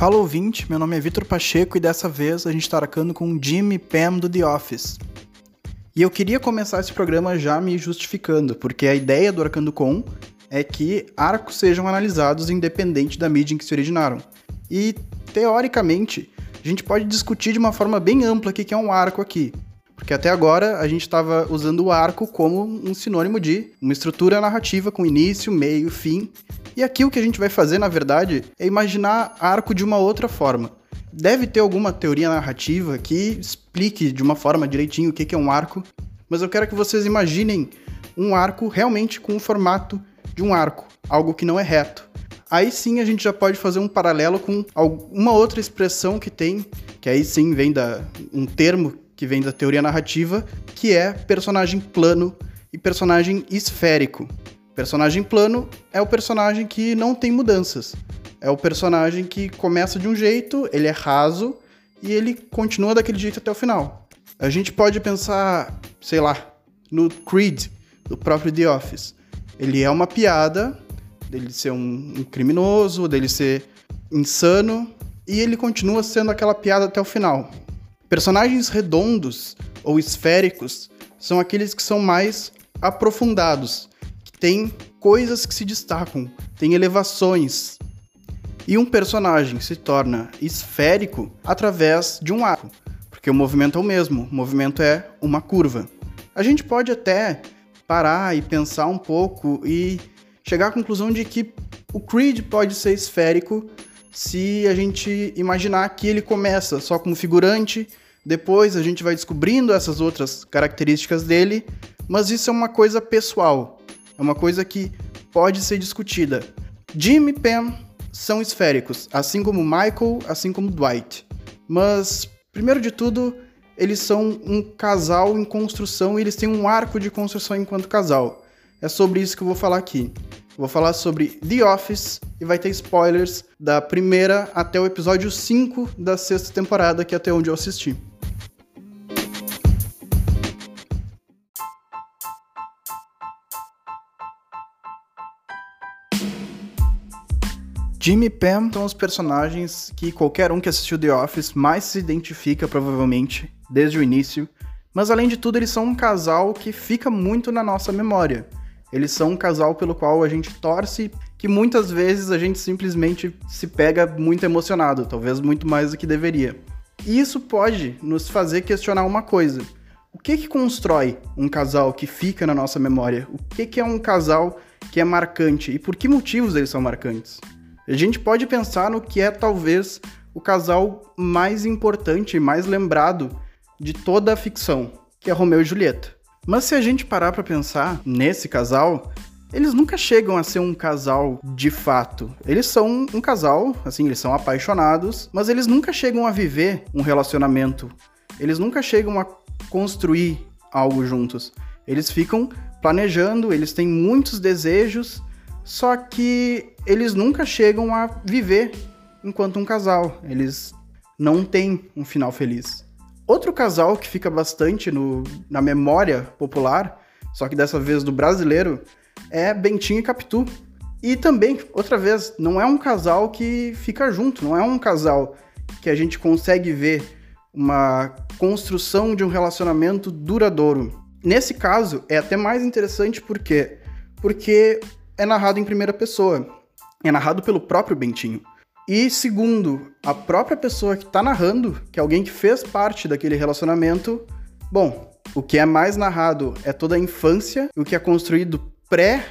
Fala ouvinte, meu nome é Vitor Pacheco e dessa vez a gente está arcando com Jimmy Pam do The Office. E eu queria começar esse programa já me justificando, porque a ideia do Arcando Com é que arcos sejam analisados independente da mídia em que se originaram. E, teoricamente, a gente pode discutir de uma forma bem ampla o que é um arco aqui. Porque até agora a gente estava usando o arco como um sinônimo de uma estrutura narrativa com início, meio, fim. E aqui o que a gente vai fazer, na verdade, é imaginar arco de uma outra forma. Deve ter alguma teoria narrativa que explique de uma forma direitinho o que é um arco, mas eu quero que vocês imaginem um arco realmente com o formato de um arco, algo que não é reto. Aí sim a gente já pode fazer um paralelo com uma outra expressão que tem, que aí sim vem da um termo que vem da teoria narrativa, que é personagem plano e personagem esférico. Personagem plano é o personagem que não tem mudanças. É o personagem que começa de um jeito, ele é raso e ele continua daquele jeito até o final. A gente pode pensar, sei lá, no Creed, do próprio The Office. Ele é uma piada dele ser um, um criminoso, dele ser insano, e ele continua sendo aquela piada até o final. Personagens redondos ou esféricos são aqueles que são mais aprofundados, têm coisas que se destacam, têm elevações. E um personagem se torna esférico através de um arco, porque o movimento é o mesmo, o movimento é uma curva. A gente pode até parar e pensar um pouco e chegar à conclusão de que o Creed pode ser esférico se a gente imaginar que ele começa só como figurante, depois a gente vai descobrindo essas outras características dele, mas isso é uma coisa pessoal, é uma coisa que pode ser discutida. Jim e Pam são esféricos, assim como Michael, assim como Dwight. Mas, primeiro de tudo, eles são um casal em construção e eles têm um arco de construção enquanto casal. É sobre isso que eu vou falar aqui. Vou falar sobre The Office e vai ter spoilers da primeira até o episódio 5 da sexta temporada, que é até onde eu assisti. Jimmy e Pam são os personagens que qualquer um que assistiu The Office mais se identifica, provavelmente, desde o início. Mas além de tudo, eles são um casal que fica muito na nossa memória. Eles são um casal pelo qual a gente torce, que muitas vezes a gente simplesmente se pega muito emocionado, talvez muito mais do que deveria. E isso pode nos fazer questionar uma coisa. O que que constrói um casal que fica na nossa memória? O que que é um casal que é marcante e por que motivos eles são marcantes? A gente pode pensar no que é talvez o casal mais importante e mais lembrado de toda a ficção, que é Romeu e Julieta. Mas se a gente parar para pensar nesse casal, eles nunca chegam a ser um casal de fato. Eles são um casal, assim, eles são apaixonados, mas eles nunca chegam a viver um relacionamento. Eles nunca chegam a construir algo juntos. Eles ficam planejando, eles têm muitos desejos, só que eles nunca chegam a viver enquanto um casal. Eles não têm um final feliz. Outro casal que fica bastante no, na memória popular, só que dessa vez do brasileiro, é Bentinho e Capitu. E também, outra vez, não é um casal que fica junto, não é um casal que a gente consegue ver uma construção de um relacionamento duradouro. Nesse caso, é até mais interessante porque porque é narrado em primeira pessoa. É narrado pelo próprio Bentinho. E segundo, a própria pessoa que está narrando, que é alguém que fez parte daquele relacionamento, bom, o que é mais narrado é toda a infância, o que é construído pré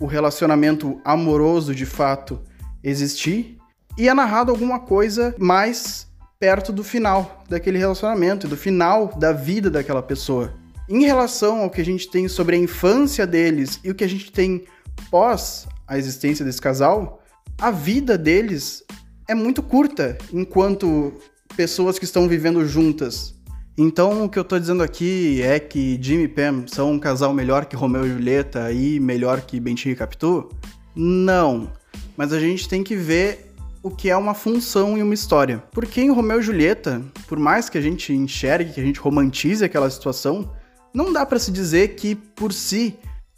o relacionamento amoroso de fato existir, e é narrado alguma coisa mais perto do final daquele relacionamento, do final da vida daquela pessoa. Em relação ao que a gente tem sobre a infância deles e o que a gente tem pós a existência desse casal, a vida deles é muito curta enquanto pessoas que estão vivendo juntas. Então, o que eu tô dizendo aqui é que Jimmy e Pam são um casal melhor que Romeu e Julieta e melhor que Bentinho e Capitu? Não. Mas a gente tem que ver o que é uma função e uma história. Porque em Romeu e Julieta, por mais que a gente enxergue, que a gente romantize aquela situação, não dá para se dizer que por si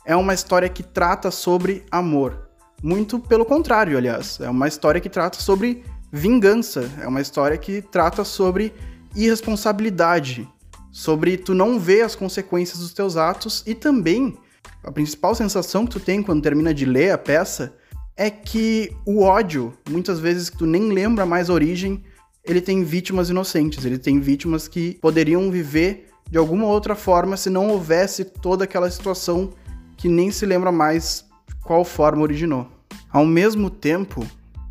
é uma história que trata sobre amor. Muito pelo contrário, aliás. É uma história que trata sobre Vingança é uma história que trata sobre irresponsabilidade, sobre tu não ver as consequências dos teus atos e também a principal sensação que tu tem quando termina de ler a peça é que o ódio, muitas vezes tu nem lembra mais a origem, ele tem vítimas inocentes, ele tem vítimas que poderiam viver de alguma outra forma se não houvesse toda aquela situação que nem se lembra mais qual forma originou. Ao mesmo tempo,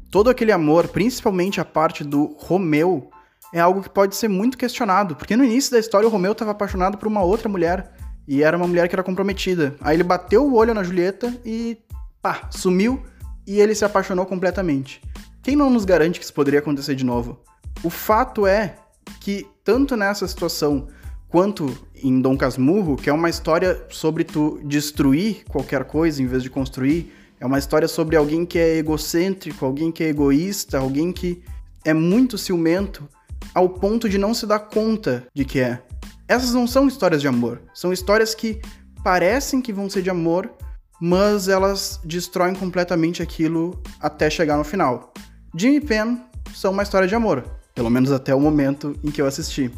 todo aquele amor, principalmente a parte do Romeu, é algo que pode ser muito questionado, porque no início da história o Romeu estava apaixonado por uma outra mulher e era uma mulher que era comprometida. Aí ele bateu o olho na Julieta e pá, sumiu e ele se apaixonou completamente. Quem não nos garante que isso poderia acontecer de novo? O fato é que tanto nessa situação quanto em Dom Casmurro, que é uma história sobre tu destruir qualquer coisa em vez de construir, é uma história sobre alguém que é egocêntrico, alguém que é egoísta, alguém que é muito ciumento ao ponto de não se dar conta de que é. Essas não são histórias de amor, são histórias que parecem que vão ser de amor, mas elas destroem completamente aquilo até chegar no final. Jimmy Pen são uma história de amor, pelo menos até o momento em que eu assisti.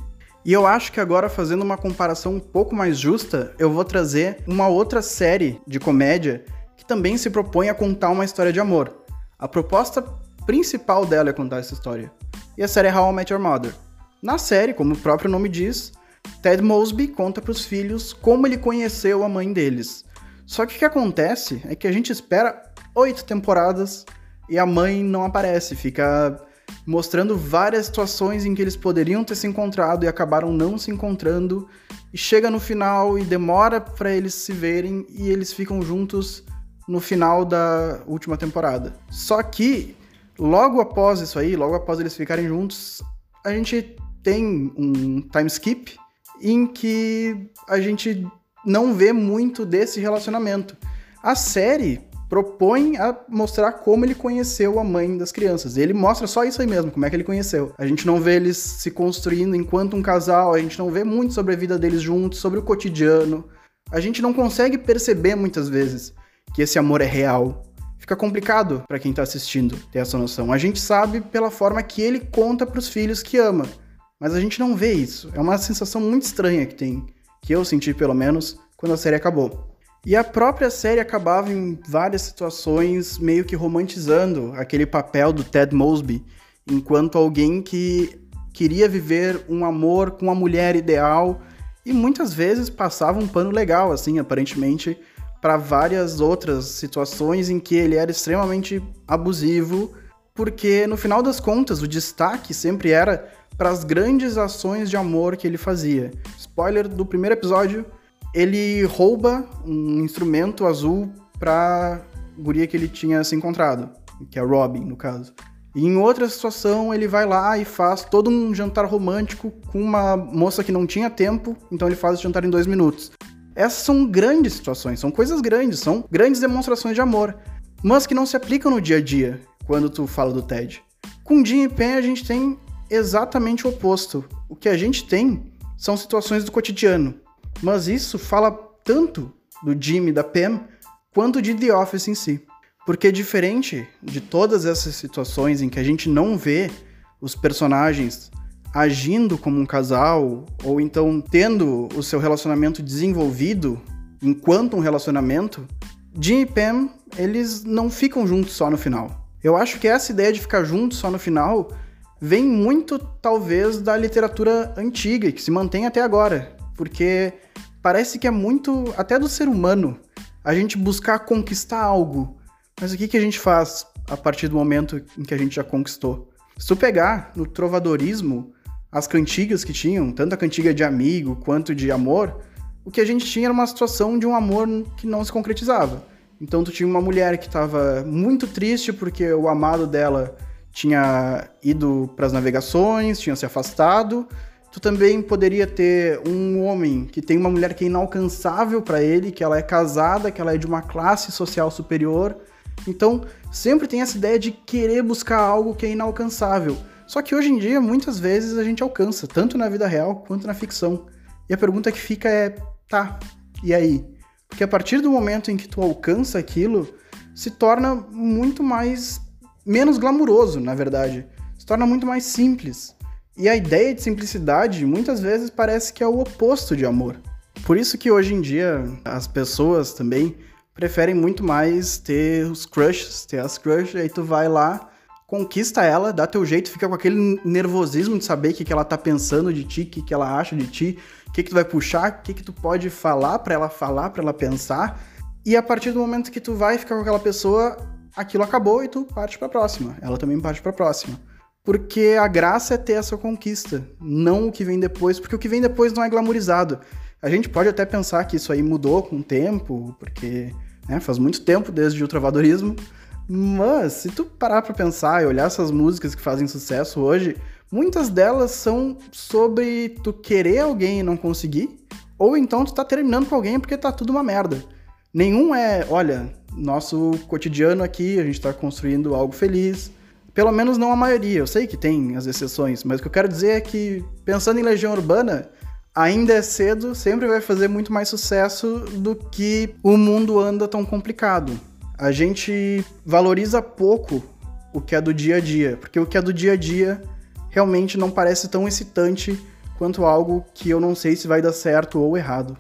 E eu acho que agora, fazendo uma comparação um pouco mais justa, eu vou trazer uma outra série de comédia que também se propõe a contar uma história de amor. A proposta principal dela é contar essa história. E a série é How I Met Your Mother. Na série, como o próprio nome diz, Ted Mosby conta para os filhos como ele conheceu a mãe deles. Só que o que acontece é que a gente espera oito temporadas e a mãe não aparece, fica mostrando várias situações em que eles poderiam ter se encontrado e acabaram não se encontrando, e chega no final e demora para eles se verem e eles ficam juntos no final da última temporada. Só que logo após isso aí, logo após eles ficarem juntos, a gente tem um time skip em que a gente não vê muito desse relacionamento. A série propõe a mostrar como ele conheceu a mãe das crianças. Ele mostra só isso aí mesmo, como é que ele conheceu. A gente não vê eles se construindo enquanto um casal, a gente não vê muito sobre a vida deles juntos, sobre o cotidiano. A gente não consegue perceber muitas vezes que esse amor é real. Fica complicado para quem tá assistindo ter essa noção. A gente sabe pela forma que ele conta para os filhos que ama, mas a gente não vê isso. É uma sensação muito estranha que tem, que eu senti pelo menos quando a série acabou. E a própria série acabava em várias situações meio que romantizando aquele papel do Ted Mosby enquanto alguém que queria viver um amor com uma mulher ideal e muitas vezes passava um pano legal, assim, aparentemente, para várias outras situações em que ele era extremamente abusivo, porque no final das contas o destaque sempre era para as grandes ações de amor que ele fazia. Spoiler do primeiro episódio, ele rouba um instrumento azul pra guria que ele tinha se encontrado, que é Robin, no caso. E em outra situação, ele vai lá e faz todo um jantar romântico com uma moça que não tinha tempo, então ele faz o jantar em dois minutos. Essas são grandes situações, são coisas grandes, são grandes demonstrações de amor, mas que não se aplicam no dia a dia, quando tu fala do Ted. Com Jim e Pen, a gente tem exatamente o oposto. O que a gente tem são situações do cotidiano, mas isso fala tanto do Jimmy e da Pam quanto de The Office em si. Porque diferente de todas essas situações em que a gente não vê os personagens agindo como um casal ou então tendo o seu relacionamento desenvolvido enquanto um relacionamento, Jim e Pam, eles não ficam juntos só no final. Eu acho que essa ideia de ficar juntos só no final vem muito, talvez, da literatura antiga, que se mantém até agora. Porque parece que é muito, até do ser humano, a gente buscar conquistar algo. Mas o que, que a gente faz a partir do momento em que a gente já conquistou? Se tu pegar no trovadorismo as cantigas que tinham, tanto a cantiga de amigo quanto de amor, o que a gente tinha era uma situação de um amor que não se concretizava. Então tu tinha uma mulher que estava muito triste porque o amado dela tinha ido para as navegações, tinha se afastado, tu também poderia ter um homem que tem uma mulher que é inalcançável para ele, que ela é casada, que ela é de uma classe social superior. Então, sempre tem essa ideia de querer buscar algo que é inalcançável. Só que hoje em dia, muitas vezes a gente alcança, tanto na vida real quanto na ficção. E a pergunta que fica é: tá, e aí? Porque a partir do momento em que tu alcança aquilo, se torna muito mais menos glamuroso, na verdade torna muito mais simples. E a ideia de simplicidade muitas vezes parece que é o oposto de amor. Por isso que hoje em dia as pessoas também preferem muito mais ter os crushes, ter as crushes, aí tu vai lá, conquista ela, dá teu jeito, fica com aquele nervosismo de saber o que, que ela tá pensando de ti, o que, que ela acha de ti, o que, que tu vai puxar, o que, que tu pode falar para ela falar, para ela pensar. E a partir do momento que tu vai ficar com aquela pessoa, aquilo acabou e tu parte pra próxima. Ela também parte pra próxima. Porque a graça é ter essa conquista, não o que vem depois, porque o que vem depois não é glamourizado. A gente pode até pensar que isso aí mudou com o tempo, porque né, faz muito tempo desde o travadorismo, mas se tu parar pra pensar e olhar essas músicas que fazem sucesso hoje, muitas delas são sobre tu querer alguém e não conseguir, ou então tu tá terminando com alguém porque tá tudo uma merda. Nenhum é, olha, nosso cotidiano aqui, a gente tá construindo algo feliz, pelo menos não a maioria. Eu sei que tem as exceções, mas o que eu quero dizer é que, pensando em Legião Urbana, ainda é cedo, sempre vai fazer muito mais sucesso do que o mundo anda tão complicado. A gente valoriza pouco o que é do dia a dia, porque o que é do dia a dia realmente não parece tão excitante quanto algo que eu não sei se vai dar certo ou errado.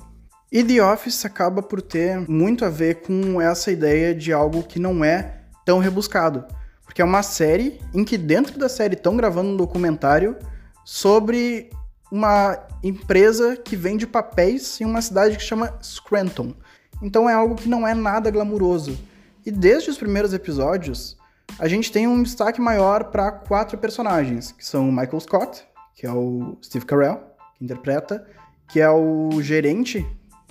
E The Office acaba por ter muito a ver com essa ideia de algo que não é tão rebuscado. Porque é uma série em que dentro da série estão gravando um documentário sobre uma empresa que vende papéis em uma cidade que chama Scranton. Então é algo que não é nada glamuroso. E desde os primeiros episódios, a gente tem um destaque maior para quatro personagens, que são o Michael Scott, que é o Steve Carell, que interpreta, que é o gerente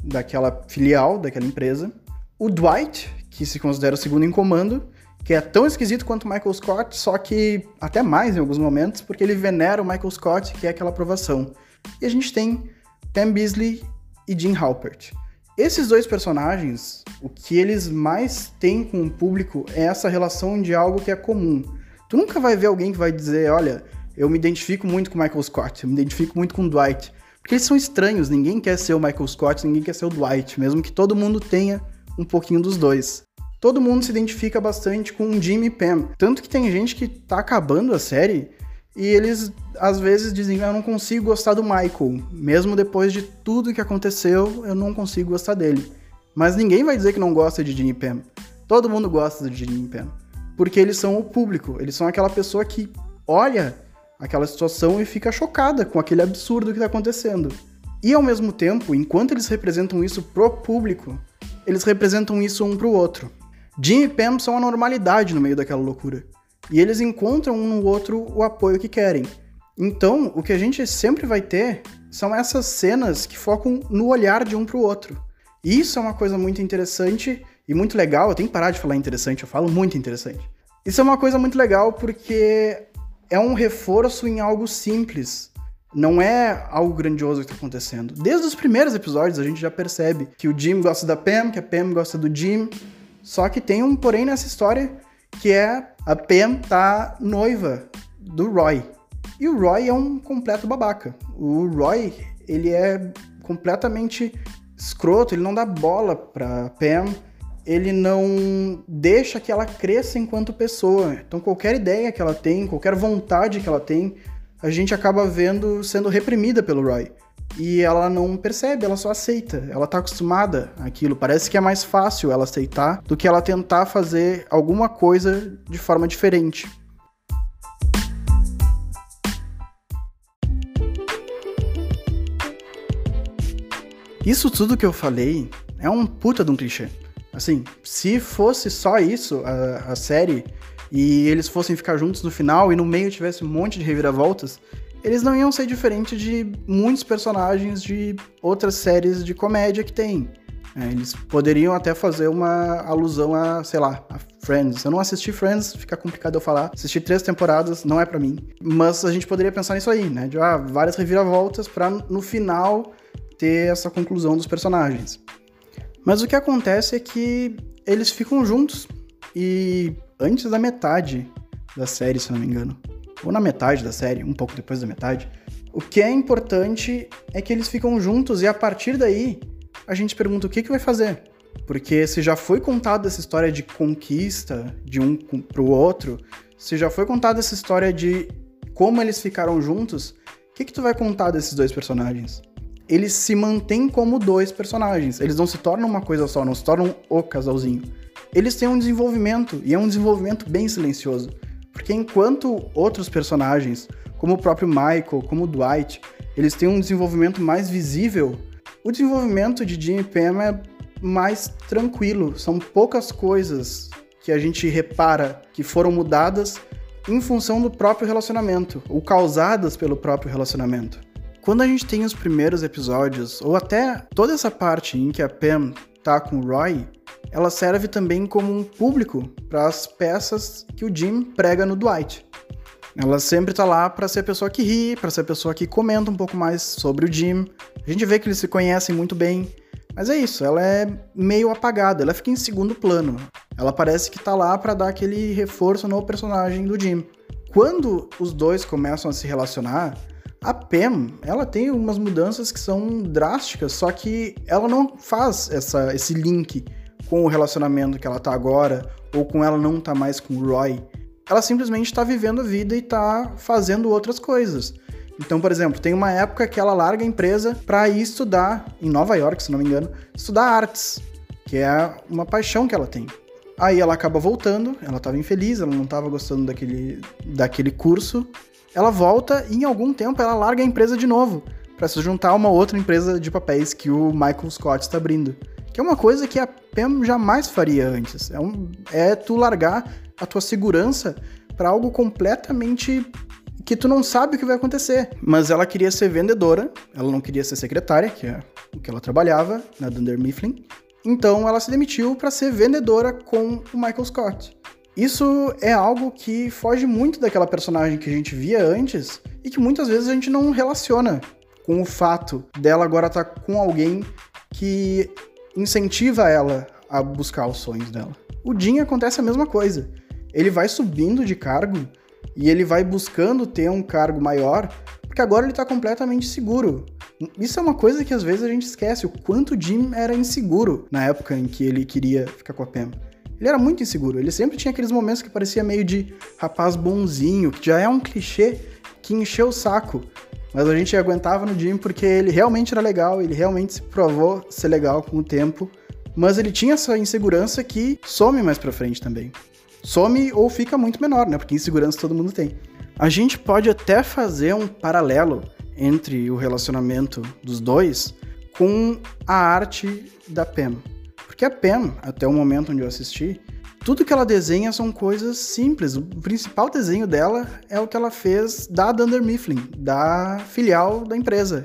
daquela filial daquela empresa, o Dwight, que se considera o segundo em comando, que é tão esquisito quanto Michael Scott, só que até mais em alguns momentos, porque ele venera o Michael Scott, que é aquela aprovação. E a gente tem Pam Beasley e Jim Halpert. Esses dois personagens, o que eles mais têm com o público é essa relação de algo que é comum. Tu nunca vai ver alguém que vai dizer, olha, eu me identifico muito com Michael Scott, eu me identifico muito com Dwight. Porque eles são estranhos, ninguém quer ser o Michael Scott, ninguém quer ser o Dwight, mesmo que todo mundo tenha um pouquinho dos dois todo mundo se identifica bastante com Jimmy e Pam. Tanto que tem gente que tá acabando a série e eles às vezes dizem: Eu não consigo gostar do Michael. Mesmo depois de tudo que aconteceu, eu não consigo gostar dele. Mas ninguém vai dizer que não gosta de Jimmy e Pam. Todo mundo gosta de Jimmy e Pam. Porque eles são o público, eles são aquela pessoa que olha aquela situação e fica chocada com aquele absurdo que tá acontecendo. E ao mesmo tempo, enquanto eles representam isso pro público, eles representam isso um pro outro. Jim e Pam são a normalidade no meio daquela loucura. E eles encontram um no outro o apoio que querem. Então, o que a gente sempre vai ter são essas cenas que focam no olhar de um pro outro. E isso é uma coisa muito interessante e muito legal. Eu tenho que parar de falar interessante, eu falo muito interessante. Isso é uma coisa muito legal porque é um reforço em algo simples. Não é algo grandioso que está acontecendo. Desde os primeiros episódios a gente já percebe que o Jim gosta da Pam, que a Pam gosta do Jim, só que tem um porém nessa história que é a Pam tá noiva do Roy. E o Roy é um completo babaca. O Roy, ele é completamente escroto, ele não dá bola pra Pam, ele não deixa que ela cresça enquanto pessoa. Então qualquer ideia que ela tem, qualquer vontade que ela tem, a gente acaba vendo sendo reprimida pelo Roy e ela não percebe, ela só aceita. Ela tá acostumada àquilo. Parece que é mais fácil ela aceitar do que ela tentar fazer alguma coisa de forma diferente. Isso tudo que eu falei é um puta de um clichê. Assim, se fosse só isso, a, a série, e eles fossem ficar juntos no final e no meio tivesse um monte de reviravoltas, eles não iam ser diferentes de muitos personagens de outras séries de comédia que tem. É, eles poderiam até fazer uma alusão a, sei lá, a Friends. Eu não assisti Friends, fica complicado eu falar. Assisti três temporadas, não é para mim. Mas a gente poderia pensar nisso aí, né? De ah, várias reviravoltas para no final ter essa conclusão dos personagens. Mas o que acontece é que eles ficam juntos e antes da metade da série, se não me engano ou na metade da série, um pouco depois da metade. O que é importante é que eles ficam juntos e a partir daí a gente pergunta o que, que vai fazer. Porque se já foi contada essa história de conquista de um pro outro, se já foi contada essa história de como eles ficaram juntos, o que, que tu vai contar desses dois personagens? Eles se mantêm como dois personagens. Eles não se tornam uma coisa só, não se tornam o casalzinho. Eles têm um desenvolvimento, e é um desenvolvimento bem silencioso. Porque enquanto outros personagens, como o próprio Michael, como o Dwight, eles têm um desenvolvimento mais visível, o desenvolvimento de Jim e Pam é mais tranquilo. São poucas coisas que a gente repara que foram mudadas em função do próprio relacionamento, ou causadas pelo próprio relacionamento. Quando a gente tem os primeiros episódios, ou até toda essa parte em que a Pam tá com o Roy, ela serve também como um público para as peças que o Jim prega no Dwight. Ela sempre tá lá para ser a pessoa que ri, para ser a pessoa que comenta um pouco mais sobre o Jim. A gente vê que eles se conhecem muito bem, mas é isso, ela é meio apagada, ela fica em segundo plano. Ela parece que tá lá para dar aquele reforço no personagem do Jim. Quando os dois começam a se relacionar, a Pam, ela tem umas mudanças que são drásticas, só que ela não faz essa, esse link com o relacionamento que ela tá agora, ou com ela não tá mais com o Roy. Ela simplesmente tá vivendo a vida e tá fazendo outras coisas. Então, por exemplo, tem uma época que ela larga a empresa para ir estudar em Nova York, se não me engano, estudar artes, que é uma paixão que ela tem. Aí ela acaba voltando, ela estava infeliz, ela não estava gostando daquele, daquele curso. Ela volta e em algum tempo ela larga a empresa de novo para se juntar a uma outra empresa de papéis que o Michael Scott está abrindo. Que é uma coisa que a Pam jamais faria antes. É, um, é tu largar a tua segurança para algo completamente que tu não sabe o que vai acontecer. Mas ela queria ser vendedora, ela não queria ser secretária, que é o que ela trabalhava na Dunder Mifflin. Então ela se demitiu para ser vendedora com o Michael Scott. Isso é algo que foge muito daquela personagem que a gente via antes e que muitas vezes a gente não relaciona com o fato dela agora estar tá com alguém que incentiva ela a buscar os sonhos dela. O Jim acontece a mesma coisa. Ele vai subindo de cargo e ele vai buscando ter um cargo maior, porque agora ele está completamente seguro. Isso é uma coisa que às vezes a gente esquece, o quanto o Jim era inseguro na época em que ele queria ficar com a Pam. Ele era muito inseguro, ele sempre tinha aqueles momentos que parecia meio de rapaz bonzinho, que já é um clichê que encheu o saco. Mas a gente aguentava no Jim porque ele realmente era legal, ele realmente se provou ser legal com o tempo. Mas ele tinha essa insegurança que some mais pra frente também some ou fica muito menor, né? Porque insegurança todo mundo tem. A gente pode até fazer um paralelo entre o relacionamento dos dois com a arte da Pam. Porque a Pam, até o momento onde eu assisti, tudo que ela desenha são coisas simples. O principal desenho dela é o que ela fez da Dunder Mifflin, da filial da empresa,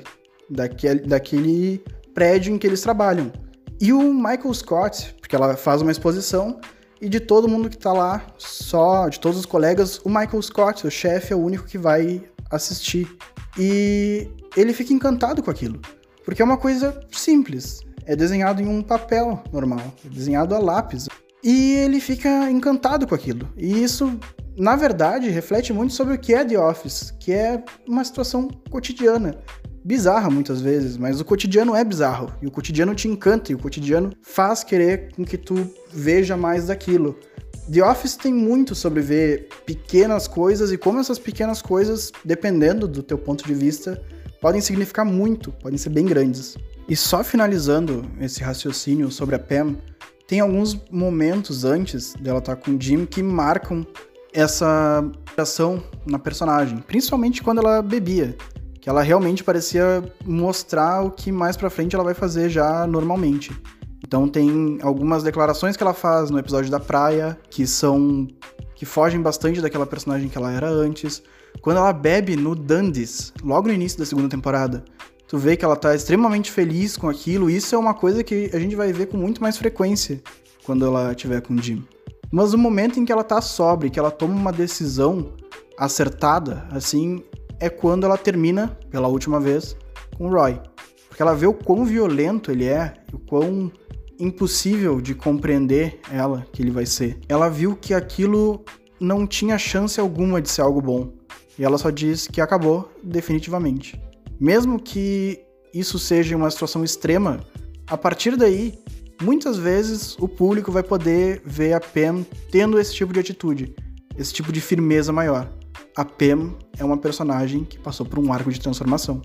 daquele, daquele prédio em que eles trabalham. E o Michael Scott, porque ela faz uma exposição e de todo mundo que tá lá, só de todos os colegas, o Michael Scott, o chefe, é o único que vai assistir. E ele fica encantado com aquilo, porque é uma coisa simples. É desenhado em um papel normal, é desenhado a lápis. E ele fica encantado com aquilo. E isso, na verdade, reflete muito sobre o que é The Office, que é uma situação cotidiana bizarra muitas vezes, mas o cotidiano é bizarro. E o cotidiano te encanta, e o cotidiano faz querer com que tu veja mais daquilo. The Office tem muito sobre ver pequenas coisas e como essas pequenas coisas, dependendo do teu ponto de vista, podem significar muito, podem ser bem grandes. E só finalizando esse raciocínio sobre a Pam, tem alguns momentos antes dela estar com o Jim que marcam essa ação na personagem, principalmente quando ela bebia que ela realmente parecia mostrar o que mais para frente ela vai fazer já normalmente. Então tem algumas declarações que ela faz no episódio da praia que são que fogem bastante daquela personagem que ela era antes. Quando ela bebe no Dundies, logo no início da segunda temporada, tu vê que ela tá extremamente feliz com aquilo. Isso é uma coisa que a gente vai ver com muito mais frequência quando ela tiver com o Jim. Mas o momento em que ela tá sóbria, que ela toma uma decisão acertada, assim, é quando ela termina, pela última vez, com o Roy. Porque ela vê o quão violento ele é, o quão impossível de compreender ela que ele vai ser. Ela viu que aquilo não tinha chance alguma de ser algo bom. E ela só diz que acabou definitivamente. Mesmo que isso seja uma situação extrema, a partir daí, muitas vezes o público vai poder ver a Pam tendo esse tipo de atitude, esse tipo de firmeza maior. a Pam é uma personagem que passou por um arco de transformação.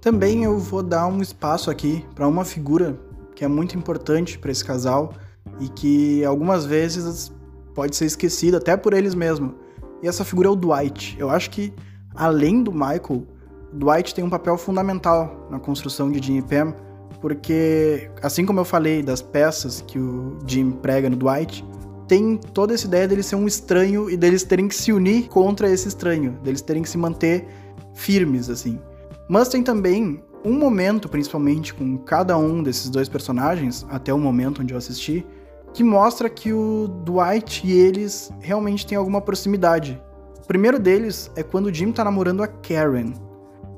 Também eu vou dar um espaço aqui para uma figura que é muito importante para esse casal e que algumas vezes pode ser esquecida até por eles mesmos. E essa figura é o Dwight. Eu acho que além do Michael, Dwight tem um papel fundamental na construção de Jim e Pam, porque assim como eu falei das peças que o Jim prega no Dwight, tem toda essa ideia dele ser um estranho e deles terem que se unir contra esse estranho, deles terem que se manter firmes assim. Mas tem também um momento, principalmente com cada um desses dois personagens, até o momento onde eu assisti, que mostra que o Dwight e eles realmente têm alguma proximidade. O primeiro deles é quando o Jim tá namorando a Karen.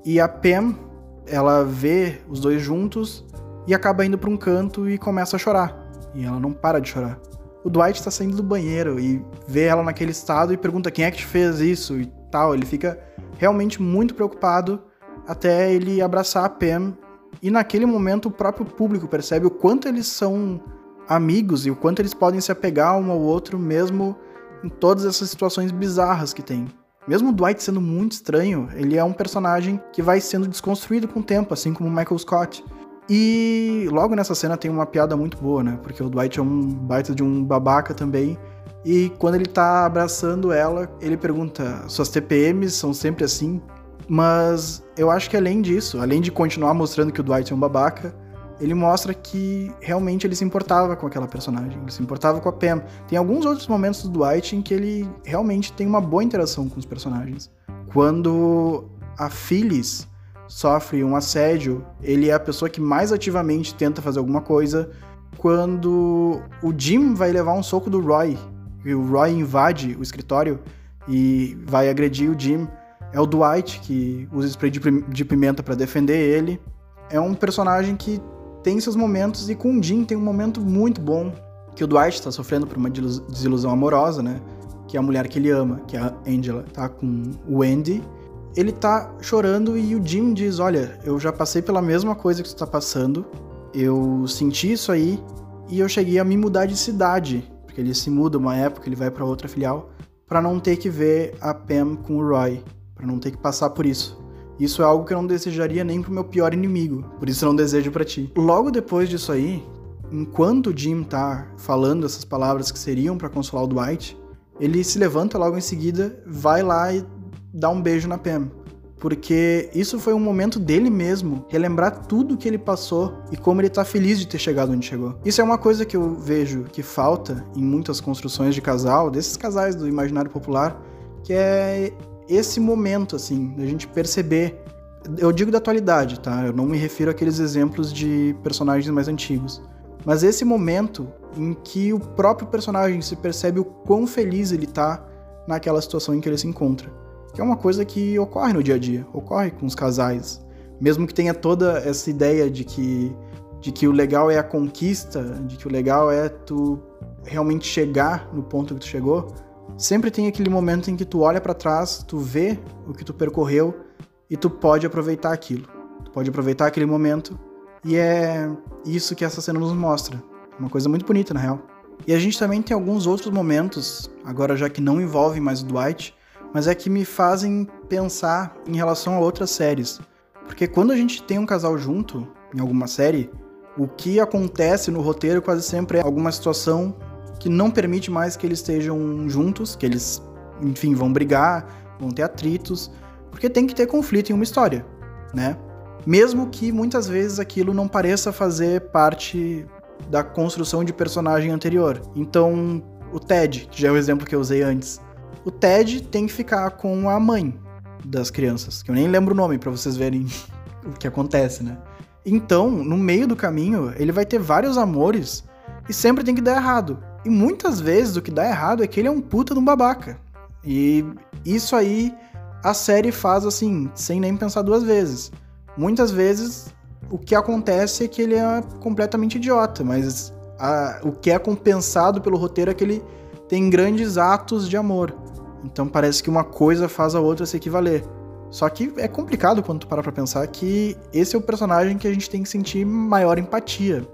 E a Pam, ela vê os dois juntos e acaba indo para um canto e começa a chorar. E ela não para de chorar. O Dwight tá saindo do banheiro e vê ela naquele estado e pergunta quem é que te fez isso e tal. Ele fica realmente muito preocupado até ele abraçar a Pam. E naquele momento o próprio público percebe o quanto eles são amigos e o quanto eles podem se apegar um ao outro mesmo em todas essas situações bizarras que tem. Mesmo o Dwight sendo muito estranho, ele é um personagem que vai sendo desconstruído com o tempo, assim como o Michael Scott. E logo nessa cena tem uma piada muito boa, né? Porque o Dwight é um baita de um babaca também. E quando ele tá abraçando ela, ele pergunta: Suas TPMs são sempre assim? Mas eu acho que além disso, além de continuar mostrando que o Dwight é um babaca, ele mostra que realmente ele se importava com aquela personagem, ele se importava com a Pam. Tem alguns outros momentos do Dwight em que ele realmente tem uma boa interação com os personagens. Quando a Phyllis sofre um assédio, ele é a pessoa que mais ativamente tenta fazer alguma coisa. Quando o Jim vai levar um soco do Roy, e o Roy invade o escritório e vai agredir o Jim, é o Dwight, que usa spray de pimenta para defender ele. É um personagem que tem seus momentos, e com o Jim tem um momento muito bom, que o Dwight está sofrendo por uma desilusão amorosa, né? Que é a mulher que ele ama, que é a Angela, tá com o Andy. Ele tá chorando e o Jim diz: Olha, eu já passei pela mesma coisa que você tá passando, eu senti isso aí e eu cheguei a me mudar de cidade, porque ele se muda uma época, ele vai para outra filial, para não ter que ver a Pam com o Roy para não ter que passar por isso. Isso é algo que eu não desejaria nem pro meu pior inimigo, por isso eu não desejo para ti. Logo depois disso aí, enquanto o Jim tá falando essas palavras que seriam para consolar o Dwight, ele se levanta logo em seguida, vai lá e dá um beijo na Pam. Porque isso foi um momento dele mesmo, relembrar tudo que ele passou e como ele tá feliz de ter chegado onde chegou. Isso é uma coisa que eu vejo que falta em muitas construções de casal, desses casais do imaginário popular, que é esse momento, assim, da gente perceber. Eu digo da atualidade, tá? Eu não me refiro àqueles exemplos de personagens mais antigos. Mas esse momento em que o próprio personagem se percebe o quão feliz ele tá naquela situação em que ele se encontra. Que é uma coisa que ocorre no dia a dia, ocorre com os casais. Mesmo que tenha toda essa ideia de que, de que o legal é a conquista, de que o legal é tu realmente chegar no ponto que tu chegou, sempre tem aquele momento em que tu olha para trás, tu vê o que tu percorreu e tu pode aproveitar aquilo. Tu pode aproveitar aquele momento e é isso que essa cena nos mostra. Uma coisa muito bonita, na real. E a gente também tem alguns outros momentos, agora já que não envolvem mais o Dwight, mas é que me fazem pensar em relação a outras séries. Porque quando a gente tem um casal junto, em alguma série, o que acontece no roteiro quase sempre é alguma situação que não permite mais que eles estejam juntos, que eles, enfim, vão brigar, vão ter atritos, porque tem que ter conflito em uma história, né? Mesmo que muitas vezes aquilo não pareça fazer parte da construção de personagem anterior. Então, o Ted, que já é o exemplo que eu usei antes, o Ted tem que ficar com a mãe das crianças, que eu nem lembro o nome para vocês verem o que acontece, né? Então, no meio do caminho, ele vai ter vários amores e sempre tem que dar errado. E muitas vezes o que dá errado é que ele é um puta de um babaca. E isso aí a série faz assim, sem nem pensar duas vezes. Muitas vezes o que acontece é que ele é completamente idiota, mas a, o que é compensado pelo roteiro é que ele tem grandes atos de amor. Então parece que uma coisa faz a outra se equivaler. Só que é complicado quando tu para pra pensar que esse é o personagem que a gente tem que sentir maior empatia.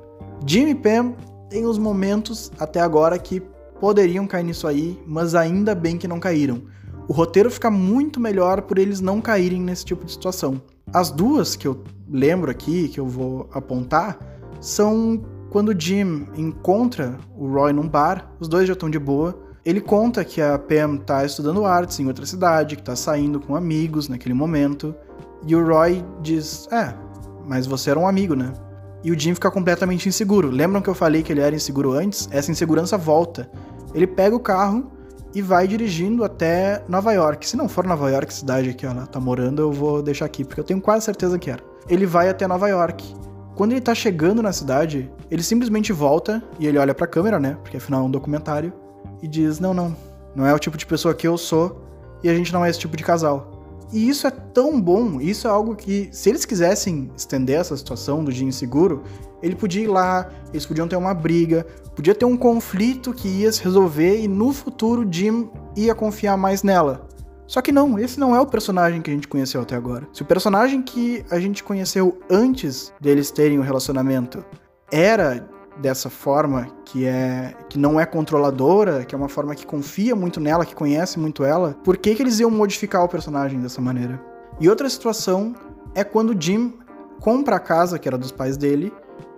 Jim e Pam têm os momentos até agora que poderiam cair nisso aí, mas ainda bem que não caíram. O roteiro fica muito melhor por eles não caírem nesse tipo de situação. As duas que eu lembro aqui, que eu vou apontar, são quando Jim encontra o Roy num bar, os dois já estão de boa. Ele conta que a Pam tá estudando artes em outra cidade, que tá saindo com amigos naquele momento. E o Roy diz: É, mas você era um amigo, né? E o Jim fica completamente inseguro. Lembram que eu falei que ele era inseguro antes? Essa insegurança volta. Ele pega o carro e vai dirigindo até Nova York. Se não for Nova York, cidade que ela tá morando, eu vou deixar aqui, porque eu tenho quase certeza que era. Ele vai até Nova York. Quando ele tá chegando na cidade, ele simplesmente volta e ele olha pra câmera, né? Porque afinal é um documentário. E diz: Não, não. Não é o tipo de pessoa que eu sou e a gente não é esse tipo de casal. E isso é tão bom, isso é algo que, se eles quisessem estender essa situação do dia inseguro, ele podia ir lá, eles podiam ter uma briga, podia ter um conflito que ia se resolver e no futuro Jim ia confiar mais nela. Só que não, esse não é o personagem que a gente conheceu até agora. Se o personagem que a gente conheceu antes deles terem o um relacionamento era dessa forma, que é que não é controladora, que é uma forma que confia muito nela, que conhece muito ela, por que, que eles iam modificar o personagem dessa maneira? E outra situação é quando Jim compra a casa, que era dos pais dele,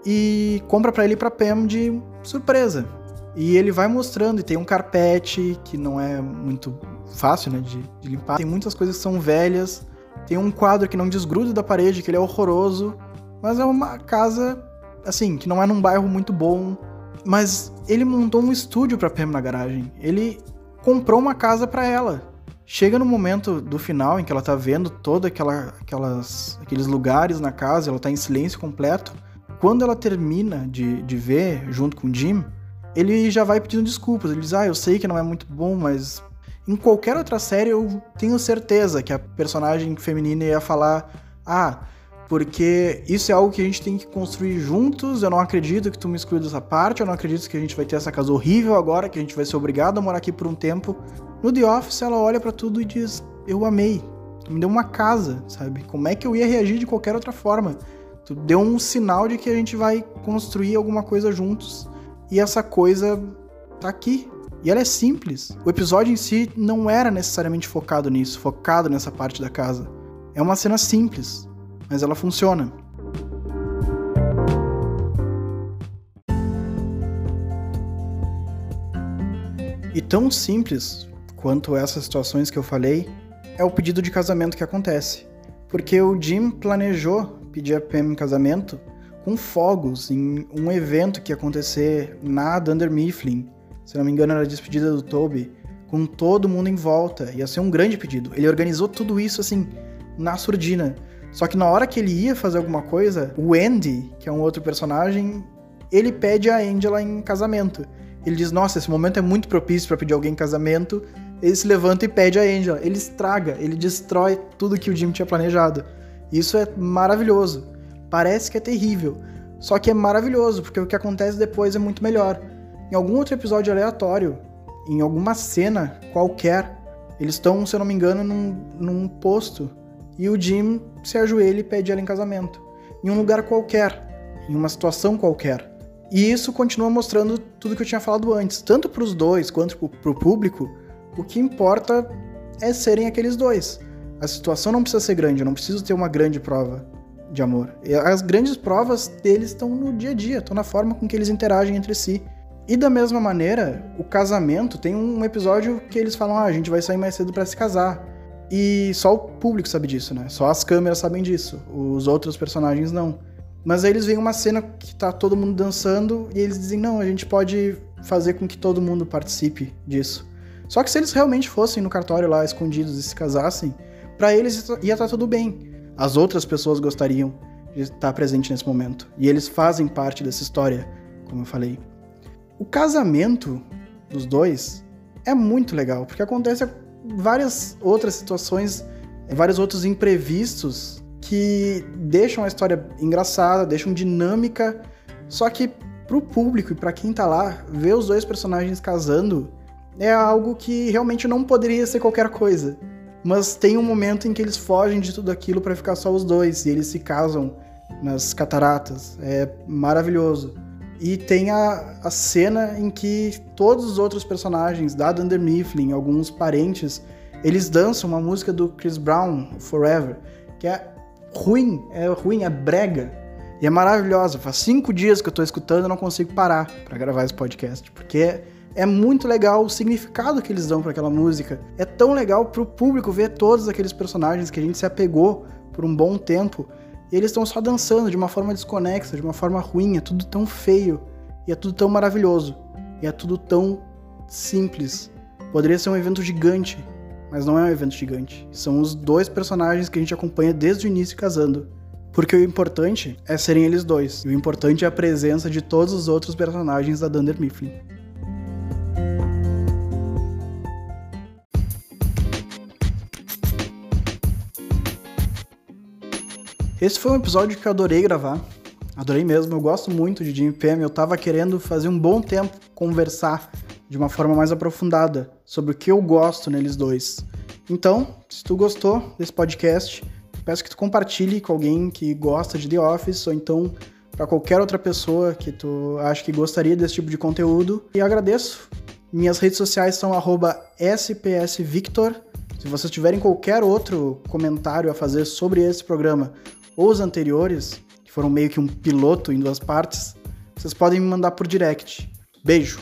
e compra para ele pra Pam de surpresa. E ele vai mostrando, e tem um carpete que não é muito fácil, né, de, de limpar. Tem muitas coisas que são velhas, tem um quadro que não desgruda da parede, que ele é horroroso, mas é uma casa assim, que não é num bairro muito bom, mas ele montou um estúdio para Pam na garagem. Ele comprou uma casa para ela. Chega no momento do final em que ela tá vendo todos aquela, aquelas, aqueles lugares na casa, ela tá em silêncio completo. Quando ela termina de, de ver, junto com o Jim, ele já vai pedindo desculpas. Ele diz: Ah, eu sei que não é muito bom, mas em qualquer outra série eu tenho certeza que a personagem feminina ia falar: Ah, porque isso é algo que a gente tem que construir juntos. Eu não acredito que tu me exclui dessa parte, eu não acredito que a gente vai ter essa casa horrível agora, que a gente vai ser obrigado a morar aqui por um tempo. No The Office, ela olha para tudo e diz: Eu amei, tu me deu uma casa, sabe? Como é que eu ia reagir de qualquer outra forma? Tu deu um sinal de que a gente vai construir alguma coisa juntos e essa coisa tá aqui. E ela é simples. O episódio em si não era necessariamente focado nisso, focado nessa parte da casa. É uma cena simples, mas ela funciona. E tão simples quanto essas situações que eu falei é o pedido de casamento que acontece. Porque o Jim planejou pedir a Pam em casamento com fogos em um evento que ia acontecer na Dunder Mifflin. Se não me engano, era a despedida do Toby, com todo mundo em volta. Ia ser um grande pedido. Ele organizou tudo isso assim, na surdina. Só que na hora que ele ia fazer alguma coisa, o Andy, que é um outro personagem, ele pede a Angela em casamento. Ele diz: Nossa, esse momento é muito propício para pedir alguém em casamento. Ele se levanta e pede a Angela. Ele estraga, ele destrói tudo que o Jim tinha planejado. Isso é maravilhoso. Parece que é terrível. Só que é maravilhoso, porque o que acontece depois é muito melhor. Em algum outro episódio aleatório, em alguma cena qualquer, eles estão, se eu não me engano, num, num posto e o Jim se ajoelha e pede ela em casamento. Em um lugar qualquer, em uma situação qualquer. E isso continua mostrando tudo que eu tinha falado antes. Tanto para os dois quanto para o público, o que importa é serem aqueles dois. A situação não precisa ser grande, eu não preciso ter uma grande prova de amor. As grandes provas deles estão no dia a dia, estão na forma com que eles interagem entre si. E da mesma maneira, o casamento tem um episódio que eles falam: ah, a gente vai sair mais cedo para se casar. E só o público sabe disso, né? Só as câmeras sabem disso. Os outros personagens não. Mas aí eles veem uma cena que tá todo mundo dançando e eles dizem: não, a gente pode fazer com que todo mundo participe disso. Só que se eles realmente fossem no cartório lá escondidos e se casassem, para eles ia estar tá tudo bem. As outras pessoas gostariam de estar presente nesse momento. E eles fazem parte dessa história, como eu falei. O casamento dos dois é muito legal, porque acontece várias outras situações, vários outros imprevistos que deixam a história engraçada, deixam dinâmica, só que pro público e para quem tá lá, ver os dois personagens casando é algo que realmente não poderia ser qualquer coisa. Mas tem um momento em que eles fogem de tudo aquilo para ficar só os dois e eles se casam nas cataratas. É maravilhoso. E tem a, a cena em que todos os outros personagens da Dunder Mifflin, alguns parentes, eles dançam uma música do Chris Brown, Forever, que é ruim, é ruim, é brega. E é maravilhosa. Faz cinco dias que eu tô escutando e não consigo parar para gravar esse podcast, porque é, muito legal o significado que eles dão para aquela música. É tão legal pro público ver todos aqueles personagens que a gente se apegou por um bom tempo e eles estão só dançando de uma forma desconexa, de uma forma ruim, é tudo tão feio, e é tudo tão maravilhoso, e é tudo tão simples. Poderia ser um evento gigante, mas não é um evento gigante. São os dois personagens que a gente acompanha desde o início casando. Porque o importante é serem eles dois, e o importante é a presença de todos os outros personagens da Dunder Mifflin. Esse foi um episódio que eu adorei gravar. Adorei mesmo, eu gosto muito de Jimmy Pam. Eu tava querendo fazer um bom tempo conversar de uma forma mais aprofundada sobre o que eu gosto neles dois. Então, se tu gostou desse podcast, peço que tu compartilhe com alguém que gosta de The Office ou então para qualquer outra pessoa que tu acha que gostaria desse tipo de conteúdo. E agradeço. Minhas redes sociais são @spsvictor. Se vocês tiverem qualquer outro comentário a fazer sobre esse programa os anteriores, que foram meio que um piloto em duas partes, vocês podem me mandar por direct. Beijo!